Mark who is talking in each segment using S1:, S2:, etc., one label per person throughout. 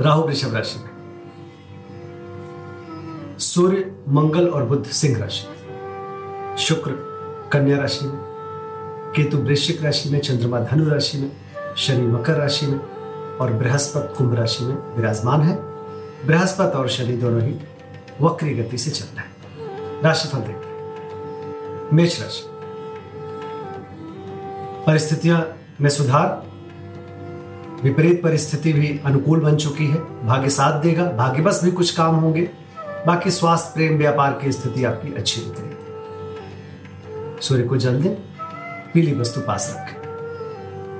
S1: राहु वृषभ राशि में। सूर्य, मंगल और बुद्ध सिंह राशि में। शुक्र, कन्या राशि में। केतु वृश्चिक राशि में, चंद्रमा धनु राशि में, शनि मकर राशि में और बृहस्पति कुंभ राशि में विराजमान है। बृहस्पति और शनि दोनों ही वक्री गति से चल रहे हैं। राशिफल देखते हैं। मेष राशि। परिस्थितियाँ में सुधार विपरीत परिस्थिति भी अनुकूल बन चुकी है। भाग्य साथ देगा भाग्य बस भी कुछ काम होंगे। बाकी स्वास्थ्य, प्रेम, व्यापार की स्थिति आपकी अच्छी है। सूर्य को जल दें, पीली वस्तु पास रखें।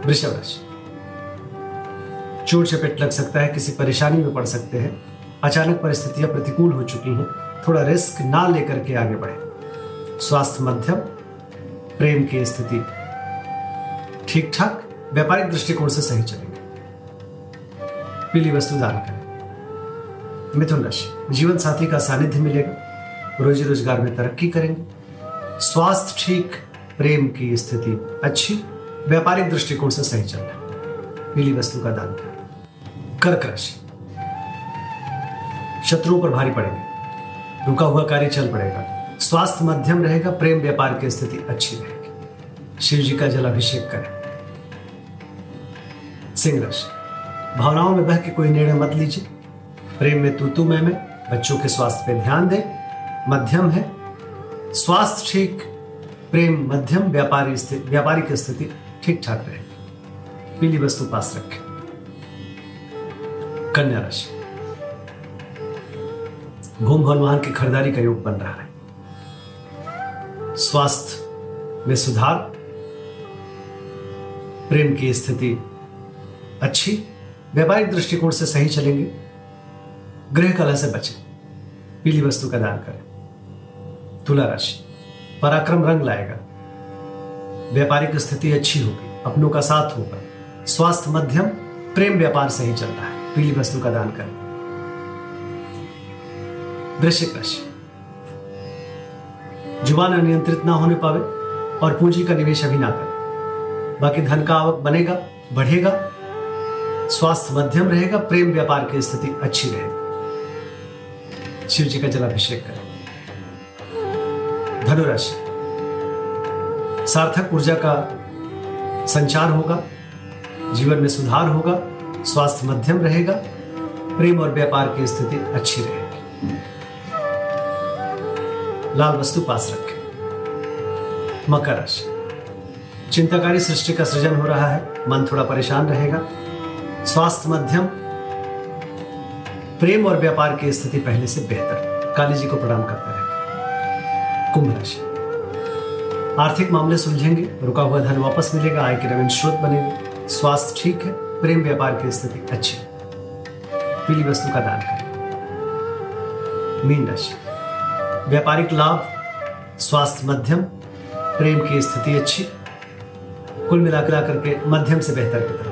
S1: वृषभ राशि। चोट चपेट लग सकता है, किसी परेशानी में पड़ सकते हैं। अचानक परिस्थितियाँ प्रतिकूल हो चुकी हैं। थोड़ा रिस्क ना लेकर के आगे बढ़े। स्वास्थ्य मध्यम, प्रेम की स्थिति ठीक ठाक व्यापारिक दृष्टिकोण से सही चलेंगे पीली वस्तु दान करें। मिथुन राशि, जीवन साथी का सानिध्य मिलेगा। रोजी रोज़गार में तरक्की करेंगे। स्वास्थ्य ठीक, प्रेम की स्थिति अच्छी, व्यापारिक दृष्टिकोण से सही चल रहा है। पीली वस्तु का दान करें। कर्क राशि, शत्रुओं पर भारी पड़ेंगे। रुका हुआ कार्य चल पड़ेगा। स्वास्थ्य मध्यम रहेगा, प्रेम व्यापार की स्थिति अच्छी रहेगी। शिव जी का जलाभिषेक करें। सिंह राशि भावनाओं में बह के कोई निर्णय मत लीजिए। प्रेम में तू तू मैं में, बच्चों के स्वास्थ्य पे ध्यान दें। मध्यम है। स्वास्थ्य ठीक, प्रेम मध्यम, व्यापारी स्थिति व्यापारिक स्थिति ठीक ठाक रहेगी। पीली वस्तु पास रखें। कन्या राशि। भूम भवन वाहन की खरीदारी का योग बन रहा है। स्वास्थ्य में सुधार। प्रेम की स्थिति अच्छी। व्यापारिक दृष्टिकोण से सही चलेंगे। गृह कला से बचें। पीली वस्तु का दान करें। तुला राशि, पराक्रम रंग लाएगा। व्यापारिक स्थिति अच्छी होगी, अपनों का साथ होगा। स्वास्थ्य मध्यम, प्रेम व्यापार सही चल रहा है। पीली वस्तु का दान करें। वृश्चिक राशि, ज़ुबान अनियंत्रित ना होने पावे और पूंजी का निवेश अभी ना करें। बाकी धन का आवक बनेगा, बढ़ेगा। स्वास्थ्य मध्यम रहेगा, प्रेम व्यापार की स्थिति अच्छी रहेगी। शिव जी का जलाभिषेक करें। धनुराशि। सार्थक ऊर्जा का संचार होगा, जीवन में सुधार होगा, स्वास्थ्य मध्यम रहेगा, प्रेम और व्यापार की स्थिति अच्छी रहेगी। लाल वस्तु पास रखें। मकर राशि। चिंताकारी सृष्टि का सृजन हो रहा है, मन थोड़ा परेशान रहेगा। स्वास्थ्य मध्यम, प्रेम और व्यापार की स्थिति पहले से बेहतर। काली जी को प्रणाम करते रहे कुंभ राशि। आर्थिक मामले सुलझेंगे, रुका हुआ धन वापस मिलेगा, आय के नवीन स्रोत बनेंगे। स्वास्थ्य ठीक है, प्रेम व्यापार की स्थिति अच्छी। पीली वस्तु का दान करें। मीन राशि। व्यापारिक लाभ, स्वास्थ्य मध्यम, प्रेम की स्थिति अच्छी। कुल मिलाकर करके मध्यम से बेहतर की तरफ़।